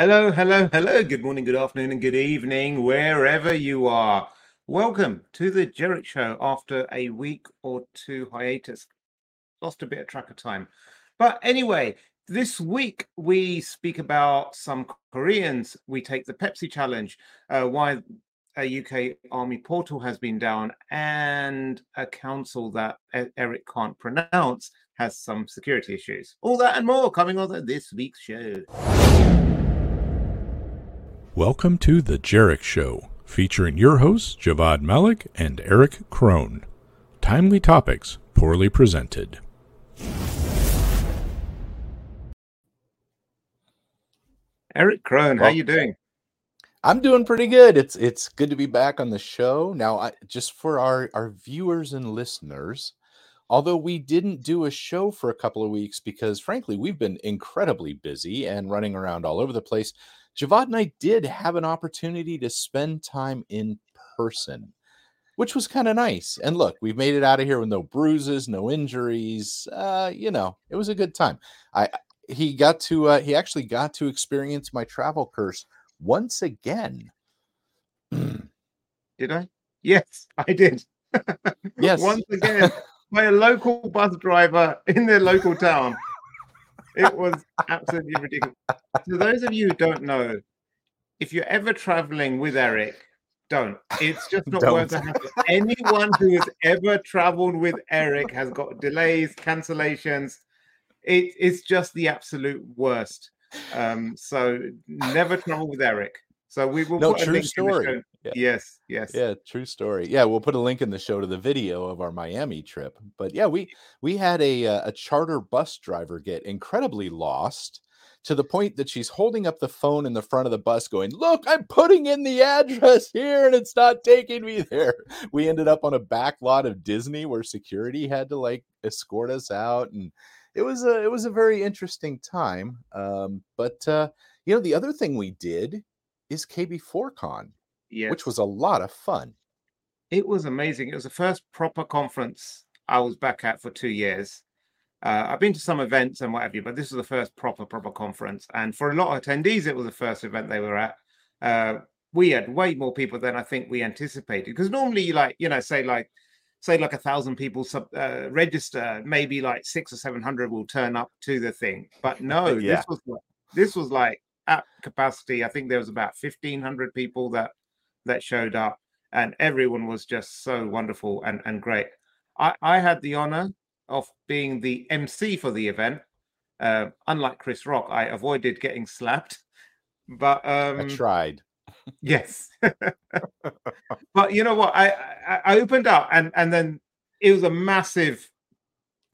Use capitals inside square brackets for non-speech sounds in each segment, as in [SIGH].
Hello, hello, hello. Good morning, good afternoon, and good evening, wherever you are. Welcome to the Jerich Show after a week or two hiatus. Lost a bit of track of time. But anyway, this week we speak about some Koreans. We take the Pepsi Challenge, uh, why a UK Army portal has been down, and a council that Erich can't pronounce has some security issues. All that and more coming on this week's show. Welcome to The Jerich Show, featuring your hosts, Javvad Malik and Erich Kron. Timely topics, poorly presented. Erich Kron, how Well- you doing? I'm doing pretty good. It's it's good to be back on the show. Now, I, just for our our viewers and listeners, although we didn't do a show for a couple of weeks because frankly, we've been incredibly busy and running around all over the place. Javvad and I did have an opportunity to spend time in person, which was kind of nice. And look, we've made it out of here with no bruises, no injuries. Uh, you know, it was a good time. I he got to uh, he actually got to experience my travel curse once again. Did I? Yes, I did. [LAUGHS] Yes. Once again, by a local bus driver in their local town. It was absolutely ridiculous. So those of you who don't know, if you're ever traveling with Erich, don't. It's just not worth Don't. hassle. Anyone who has ever traveled with Erich has got delays, cancellations. It, it's just the absolute worst. Um, so never travel with Erich. So we will No, put a true link in the story. Yeah. Yes, yes. Yeah, true story. Yeah, we'll put a link in the show to the video of our Miami trip. But yeah, we we had a uh, a charter bus driver get incredibly lost to the point that she's holding up the phone in the front of the bus going, "Look, I'm putting in the address here and it's not taking me there." We ended up on a back lot of Disney where security had to like escort us out and it was a it was a very interesting time. Um, but uh, you know, the other thing we did is KB4Con yes. which was a lot of fun. It was amazing. It was the first proper conference I was back at for two years. Uh, I've been to some events and what have you, but this was the first proper, proper conference. And for a lot of attendees, it was the first event they were at. Uh, we had way more people than I think we anticipated. Because normally, like, you know, say like, say like a thousand people sub, uh, register, maybe like six or seven hundred will turn up to the thing. But [LAUGHS] no, Yeah. this was like, this was like at capacity. I think there was about fifteen hundred people that that showed up and everyone was just so wonderful and, and great. I, I had the honor of being the MC for the event. Uh, unlike Chris Rock, I avoided getting slapped. But I um, tried. yes, [LAUGHS] but you know what? I, I I opened up and and then it was a massive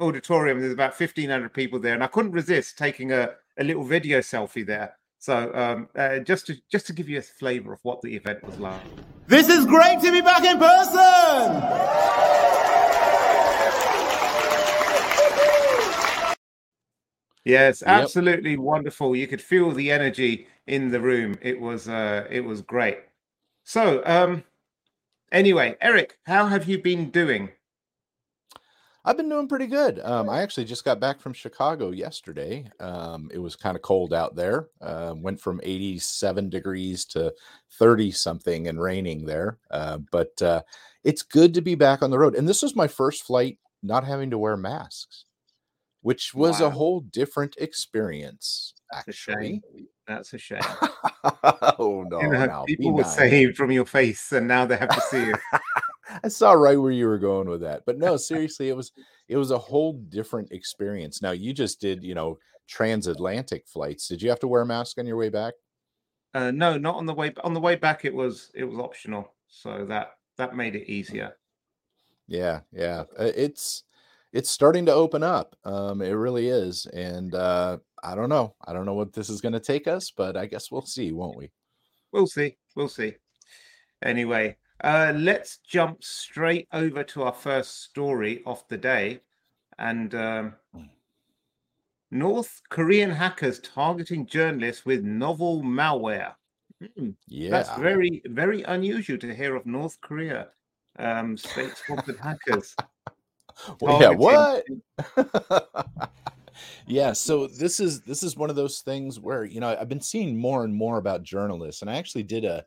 auditorium. There's about fifteen hundred people there, and I couldn't resist taking a, a little video selfie there. So um, uh, just to just to give you a flavor of what the event was like. This is great to be back in person. Yes, Yep. absolutely wonderful. You could feel the energy in the room. It was uh it was great. So, um anyway, Erich, how have you been doing? I've been doing pretty good. Um, I actually just got back from Chicago yesterday. Um, it was kind of cold out there. Uh, went from 87 degrees to 30 something and raining there. Uh, but uh, it's good to be back on the road. And this was my first flight not having to wear masks, which was a whole different experience, That's a actually. shame. That's a shame. [LAUGHS] oh, no. You know, people were nice. saying [LAUGHS] from your face, and now they have to see it. I saw right where you were going with that. But no, [LAUGHS] seriously, it was it was a whole different experience. Now you just did, you know, transatlantic flights. Did you have to wear a mask on your way back? Uh, no, not on the way. On the way back, it was it was optional, so that that made it easier. Yeah, yeah. Uh, It's it's starting to open up. Um, it really is. And uh, I don't know. I don't know what this is going to take us, but I guess we'll see, won't we? We'll see. We'll see. Anyway, uh, let's jump straight over to our first story of the day. And um, North Korean hackers targeting journalists with novel malware. Hmm, Yeah. That's very, very unusual to hear of North Korea um, state sponsored hackers. [LAUGHS] Well, yeah, what? [LAUGHS] [LAUGHS] yeah so this is this is one of those things where you know i've been seeing more and more about journalists and i actually did a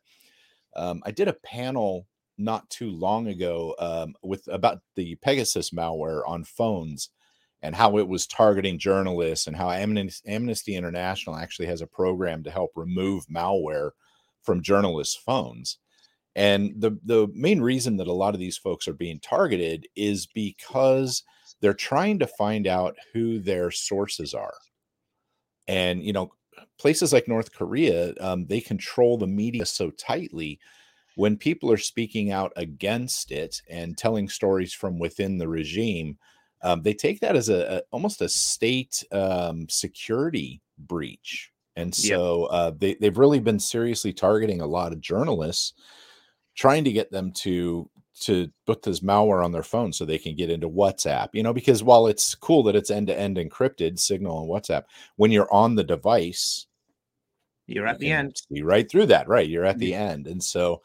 um, i did a panel not too long ago um, with about the pegasus malware on phones and how it was targeting journalists and how amnesty, international actually has a program to help remove malware from journalists phones and the the main reason that a lot of these folks are being targeted is because they're trying to find out who their sources are. And, you know, places like North Korea, um, they control the media so tightly. When people are speaking out against it and telling stories from within the regime, um, they take that as a, a almost a state um, security breach. And so yep. uh, they, they've really been seriously targeting a lot of journalists, trying to get them to to put this malware on their phone so they can get into WhatsApp, you know, because while it's cool that it's end to end encrypted signal and WhatsApp, when you're on the device, you're at you the end. See right through that, right? You're at the mm-hmm. end. And so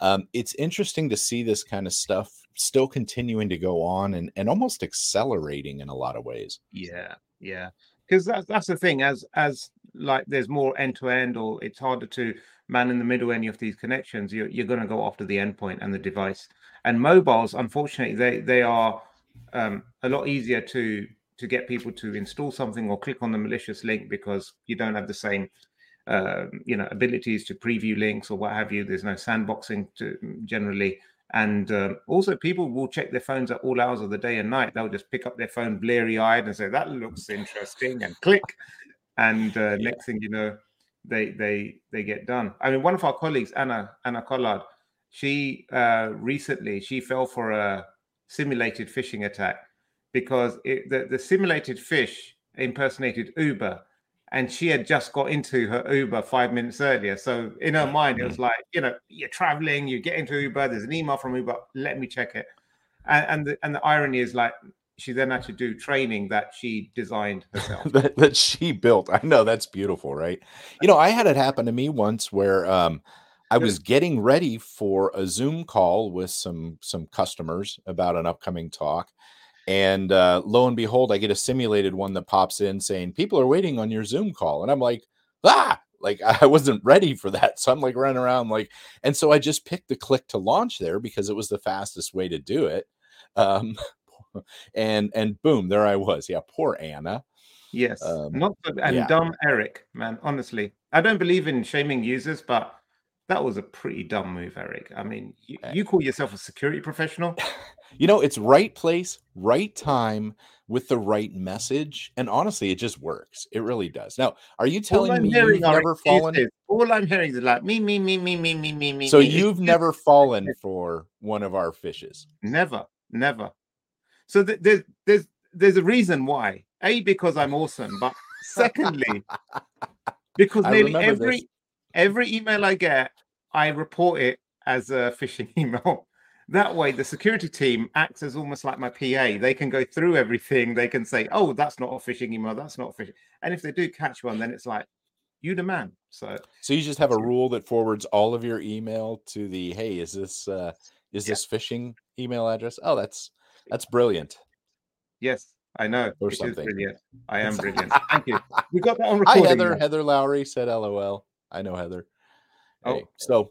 um, it's interesting to see this kind of stuff still continuing to go on and, and almost accelerating in a lot of ways. Yeah, yeah. Because that's that's the thing, as as like there's more end to end, or it's harder to man in the middle any of these connections, you're, you're going to go after the endpoint and the device. And mobiles, unfortunately, they they are um, a lot easier to to get people to install something or click on the malicious link because you don't have the same uh, you know abilities to preview links or what have you. There's no sandboxing to generally. And uh, also, people will check their phones at all hours of the day and night. They'll just pick up their phone bleary eyed and say, That looks interesting, and click. And uh, yeah. next thing you know, they they they get done. I mean, one of our colleagues, Anna Anna Collard, she uh, recently she fell for a simulated phishing attack because it, the the simulated fish impersonated Uber, and she had just got into her Uber five minutes earlier. So in her mind, it was mm. like, you know, you're traveling, you get into Uber, there's an email from Uber, let me check it. And, and the and the irony is like she then had to do training that she designed herself [LAUGHS] that, that she built i know that's beautiful right you know i had it happen to me once where um i was getting ready for a zoom call with some some customers about an upcoming talk and uh, lo and behold i get a simulated one that pops in saying people are waiting on your zoom call and i'm like ah like [LAUGHS] i wasn't ready for that so i'm like running around like and so i just picked the click to launch there because it was the fastest way to do it um, [LAUGHS] and and boom, there I was. Yeah, poor Anna. Yes, um, not and yeah. dumb Erich, man. Honestly, I don't believe in shaming users, but that was a pretty dumb move, Erich. I mean, you, eh. you call yourself a security professional. [LAUGHS] you know, it's right place, right time with the right message. And honestly, it just works. It really does. Now, are you telling me you've never fallen? all I'm hearing is like me, me, me, me, me, me, me, me. So you've never fallen [LAUGHS] for one of our fishes? Never, never. So th- there's there's there's a reason why. A because I'm awesome, but [LAUGHS] secondly, because nearly every this. every email I get, I report it as a phishing [LAUGHS] email. That way, the security team acts as almost like my PA. They can go through everything. They can say, "Oh, that's not a phishing email. That's not a phishing." And if they do catch one, then it's like, "You the man." So, so you just have a rule that forwards all of your email to the, "Hey, is this uh, is yeah. this phishing email address?" Oh, that's that's brilliant. Yes, I know. Or it something. brilliant. I am [LAUGHS] brilliant. Thank you. We got that on recording. Hi, Heather. Now. Heather Lowry said LOL. I know Heather. Oh, so,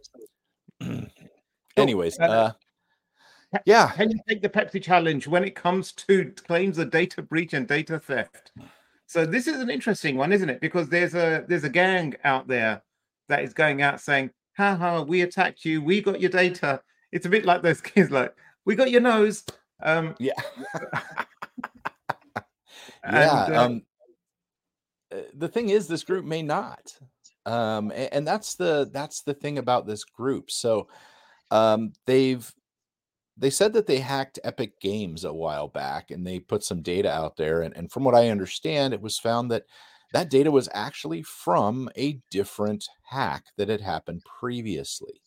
[CLEARS THROAT] anyways, uh, uh, yeah. Can you take the Pepsi challenge when it comes to claims of data breach and data theft? So this is an interesting one, isn't it? Because there's a there's a gang out there that is going out saying, "Ha ha, we attacked you. We got your data." It's a bit like those [LAUGHS] kids, like, "We got your nose. Um, yeah. [LAUGHS] yeah. uh, um, uh, the thing is, this group may not. Um, and, and that's the that's the thing about this group. So um, they've they said that they hacked Epic Games a while back and they put some data out there. And, and from what I understand, it was found that that data was actually from a different hack that had happened previously.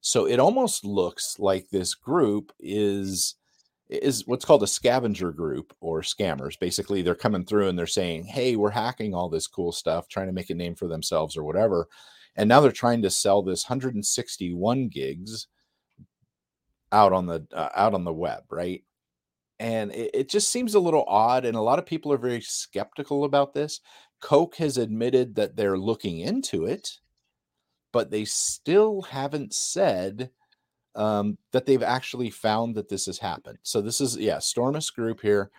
So it almost looks like this group is is what's called a scavenger group or scammers. Basically, they're coming through and they're saying, "Hey, we're hacking all this cool stuff, trying to make a name for themselves or whatever." And now they're trying to sell this 161 gigs out on the uh, out on the web, right? and it, it just seems a little odd. And a lot of people are very skeptical about this. Coke has admitted that they're looking into it, but they still haven't said um, that they've actually found that this has happened. So this is yeah, Stormous Group here.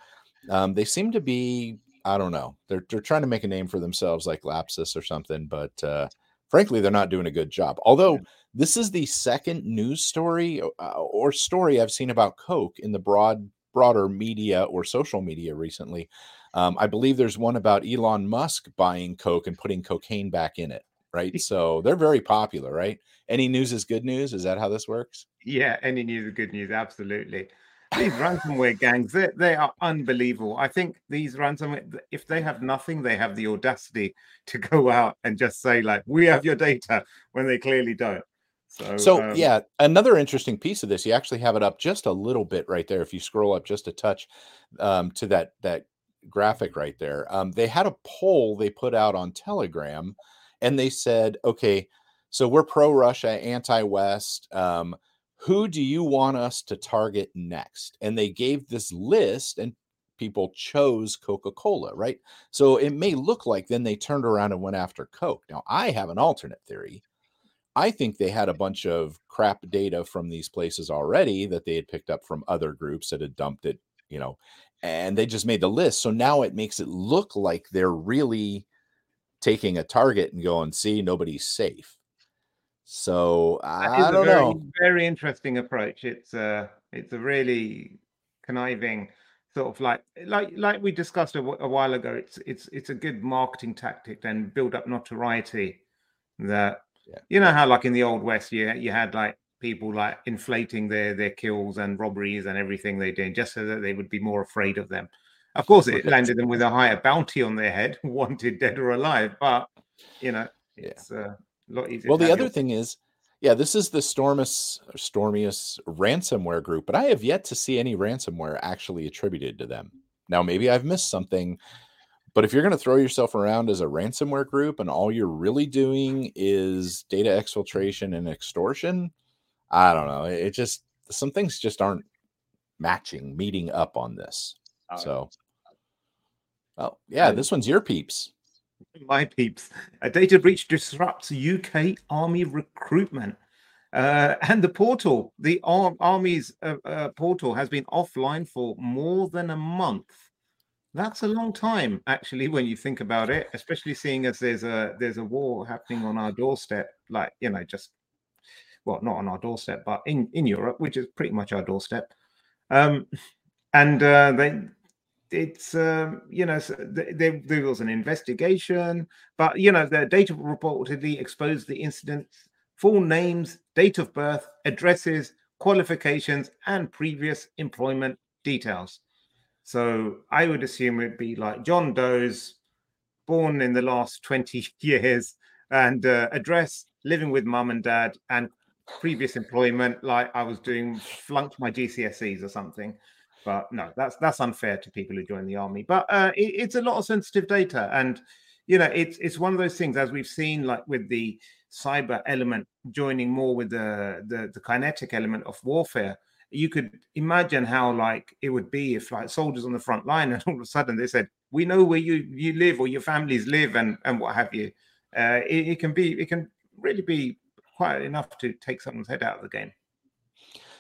Um, they seem to be I don't know. They're they're trying to make a name for themselves like Lapsus or something, but uh, frankly, they're not doing a good job. Although this is the second news story uh, or story I've seen about Coke in the broad broader media or social media recently. Um, I believe there's one about Elon Musk buying Coke and putting cocaine back in it. Right, [LAUGHS] so they're very popular. Right, any news is good news. Is that how this works? Yeah, any news is good news. Absolutely. [LAUGHS] These ransomware gangs, they, they are unbelievable. I think these ransomware, if they have nothing, they have the audacity to go out and just say, like, we have your data when they clearly don't. So, so um, yeah, another interesting piece of this, you actually have it up just a little bit right there. If you scroll up just a touch um, to that that graphic right there, um, they had a poll they put out on Telegram, and they said, okay, so we're pro Russia, anti West. Um, who do you want us to target next? And they gave this list, and people chose Coca Cola, right? So it may look like then they turned around and went after Coke. Now, I have an alternate theory I think they had a bunch of crap data from these places already that they had picked up from other groups that had dumped it, you know, and they just made the list. So now it makes it look like they're really taking a target and going, see, nobody's safe. So I don't very, know. Very interesting approach. It's a it's a really conniving sort of like like like we discussed a, a while ago. It's it's it's a good marketing tactic and build up notoriety that yeah. You know how like in the old west, you you had like people like inflating their their kills and robberies and everything they did just so that they would be more afraid of them. Of course, it landed them with a higher bounty on their head, [LAUGHS] wanted dead or alive. But you know, it's yeah. uh, a lot easier. Well, the other your... thing is, yeah, this is the Stormous Stormous ransomware group, but I have yet to see any ransomware actually attributed to them. Now, maybe I've missed something but if you're going to throw yourself around as a ransomware group and all you're really doing is data exfiltration and extortion, I don't know. It just some things just aren't matching, meeting up on this. so, well, yeah, this one's your peeps. My peeps. A data breach disrupts UK Army recruitment. Uh, and the portal, the Ar- Army's uh, uh, portal, has been offline for more than a month that's a long time, actually, when you think about it. Especially seeing as there's a there's a war happening on our doorstep, like you know, just well, not on our doorstep, but in in Europe, which is pretty much our doorstep. Um, and uh, they, it's um, you know, there, there was an investigation, but you know, the data reportedly exposed the incident, full names, date of birth, addresses, qualifications, and previous employment details. So I would assume it'd be like John Doe's, born in the last 20 [LAUGHS] years, and uh, address living with mum and dad, and previous employment like I was doing, flunked my GCSEs or something. But no, that's that's unfair to people who join the army. But uh, it, it's a lot of sensitive data, and you know, it's it's one of those things as we've seen, like with the cyber element joining more with the the, the kinetic element of warfare you could imagine how like it would be if like soldiers on the front line [LAUGHS] and all of a sudden they said we know where you you live or your families live and and what have you uh, it, it, can be it can really be quite enough to take someone's head out of the game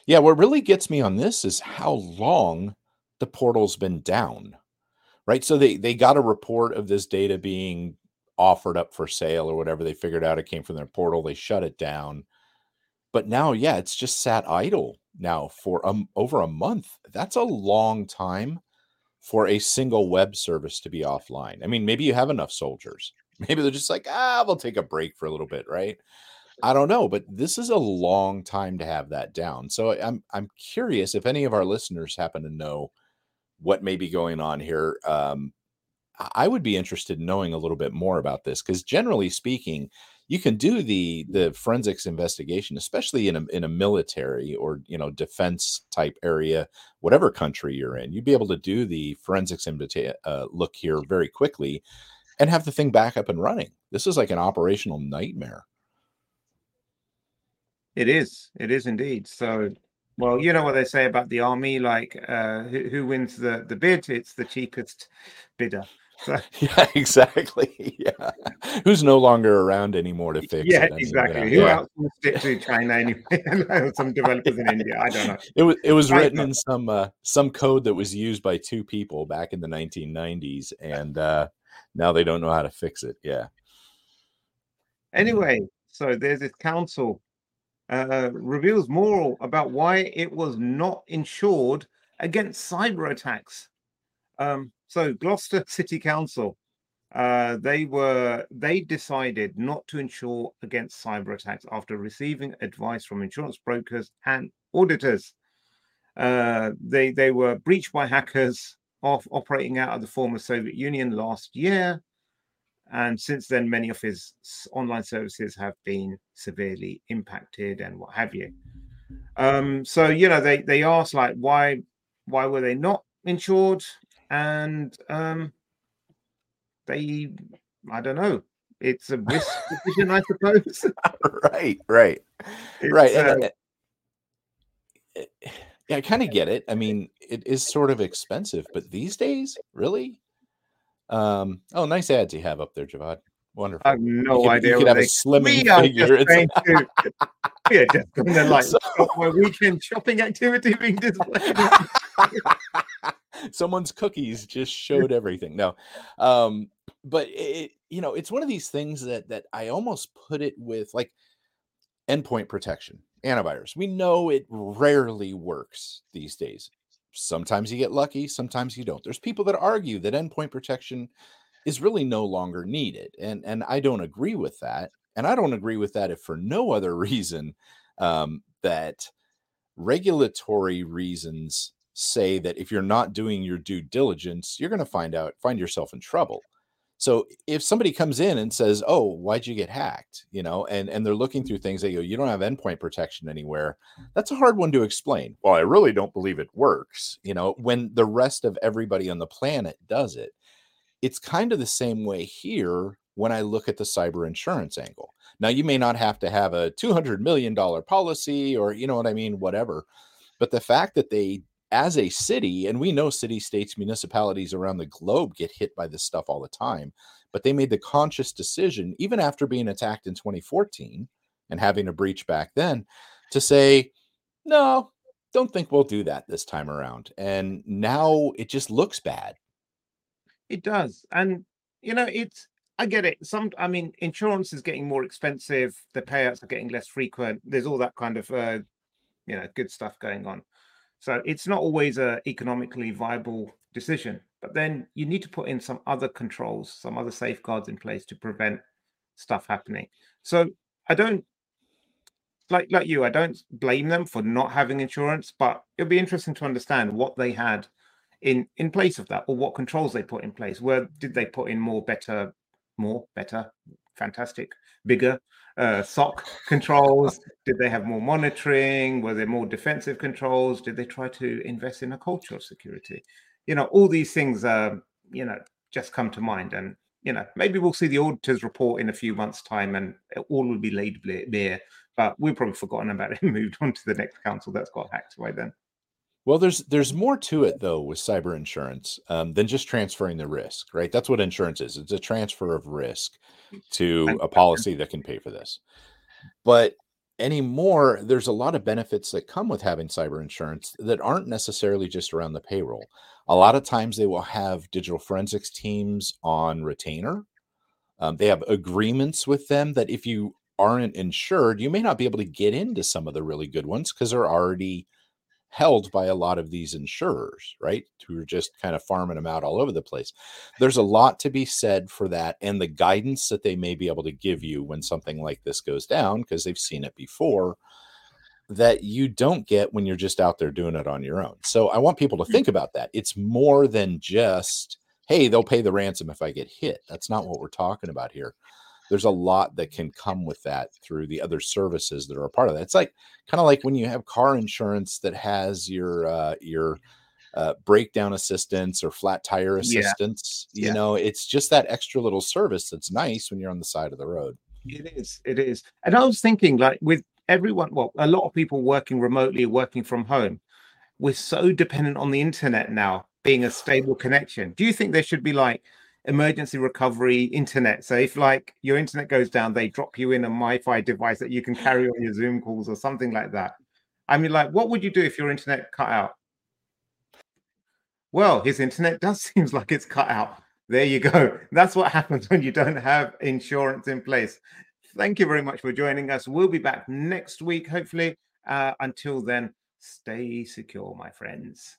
yeah what really gets me on this is how long the portal's been down right so they they got a report of this data being offered up for sale or whatever they figured out it came from their portal they shut it down but now yeah it's just sat idle now for um, over a month. That's a long time for a single web service to be offline. I mean, maybe you have enough soldiers. [LAUGHS] Maybe they're just like, ah, we'll take a break for a little bit, right? I don't know, but this is a long time to have that down. So I'm I'm curious if any of our listeners happen to know what may be going on here. Um, I would be interested in knowing a little bit more about this because generally speaking, you can do the the forensics investigation especially in a in a military or you know defense type area whatever country you're in you'd be able to do the forensics invita- uh, look here very quickly and have the thing back up and running this is like an operational nightmare it is it is indeed so Well, you know what they say about the army, like uh, who, who wins the, the bid? It's the cheapest bidder. So, [LAUGHS] Yeah, exactly. [LAUGHS] Yeah. Who's no longer around anymore to fix yeah, it? I mean, exactly. yeah, Who yeah. it to China anyway? [LAUGHS] Some developers in India. I don't know. It was it was Right, written but- in some uh, some code that was used by two people back in the 1990s, and uh, now they don't know how to fix it. Yeah. Anyway, so there's this council uh, reveals more about why it was not insured against cyber attacks. Um, so Gloucester [LAUGHS] City Council, uh, they were they decided not to insure against cyber attacks after receiving advice from insurance brokers and auditors. Uh, they they were breached by hackers off operating out of the former Soviet Union last year and since then many of his online services have been severely impacted and what have you um so you know they they asked like why why were they not insured and um they i don't know it's a risk [LAUGHS] decision i suppose right. [LAUGHS] Right. right. It's, and, uh, uh, it- yeah, I kind of get it. I mean, it is sort of expensive, but these days, really? Um, oh, nice ads you have up there, Javvad. Wonderful. I have no you could, idea You could have a they- slimming we are figure. just It's- trying to [LAUGHS] we are just going to like So- my weekend shopping activity being displayed [LAUGHS] someone's cookies just showed everything no um but it you know it's one of these things that that i almost put it with like endpoint protection antivirus we know it rarely works these days sometimes you get lucky sometimes you don't there's people that argue that endpoint protection is really no longer needed and and i don't agree with that and i don't agree with that if for no other [LAUGHS] reason um that regulatory reasons say that if you're not doing your due diligence, you're going to find out find yourself in trouble. So if somebody comes in and says, "Oh, why'd you get hacked?" you know, and and they're looking through things, they go, "You don't have endpoint protection anywhere." That's a hard one to explain. Well, I really don't believe it works, you know, when the rest of everybody on the planet does it. It's kind of the same way here when I look at the cyber insurance angle. Now, you may not have to have a $200 million policy or, you know what I mean, whatever. But the fact that they, as a city, and we know city, states, municipalities around the globe get hit by this stuff all the time, but they made the conscious decision, even after being attacked in 2014 and having a breach back then, to say, no, don't think we'll do that this time around. And now it just looks bad. It does. And you know, it's I get it. Some I mean, insurance is getting more expensive, the payouts are getting less frequent. There's all that kind of uh, you know, good stuff going on. So it's not always a economically viable decision. But then you need to put in some other controls, some other safeguards in place to prevent stuff happening. So I don't like like you, I don't blame them for not having insurance, but it'll be interesting to understand what they had in in place of that or what controls they put in place where did they put in more better more better fantastic bigger uh SOC controls? Did they have more monitoring? Were there more defensive controls? Did they try to invest in a culture of security? You know all these things um you know just come to mind and you know maybe we'll see the auditors report in a few months time and it all will be laid bare but we've probably forgotten about it and [LAUGHS] moved on to the next council that's got hacked by then Well, there's there's more to it though with cyber insurance um, than just transferring the risk, right? That's what insurance is. It's a transfer of risk to a policy that can pay for this. But anymore, there's a lot of benefits that come with having cyber insurance that aren't necessarily just around the payroll. A lot of times they will have digital forensics teams on retainer. Um, they have agreements with them that if you aren't insured, you may not be able to get into some of the really good ones because they're already held by a lot of these insurers, right? Who are just kind of farming them out all over the place. There's a lot to be said for that and the guidance that they may be able to give you when something like this goes down because they've seen it before that you don't get when you're just out there doing it on your own. So I want people to hmm. think about that. It's more than just, hey, they'll pay the ransom if I get hit. That's not what we're talking about here. There's a lot that can come with that through the other services that are a part of that. It's like kind of like when you have car insurance that has your uh, your uh, breakdown assistance or flat tire Yeah. assistance. You Yeah. know, it's just that extra little service that's nice when you're on the side of the road. It is. It is. And I was thinking, like with everyone, well, a lot of people working remotely, working from home, we're so dependent on the internet now being a stable connection. Do you think there should be like emergency recovery internet? So if like your internet goes down, they drop you in a Wi-Fi device that you can carry on your Zoom calls or something like that. I mean, like, what would you do if your internet cut out? Well, his internet [LAUGHS] does seems like it's cut out. There you go. That's what happens when you don't have insurance in place. Thank you very much for joining us. We'll be back next week, hopefully. Uh, until then, stay secure, my friends.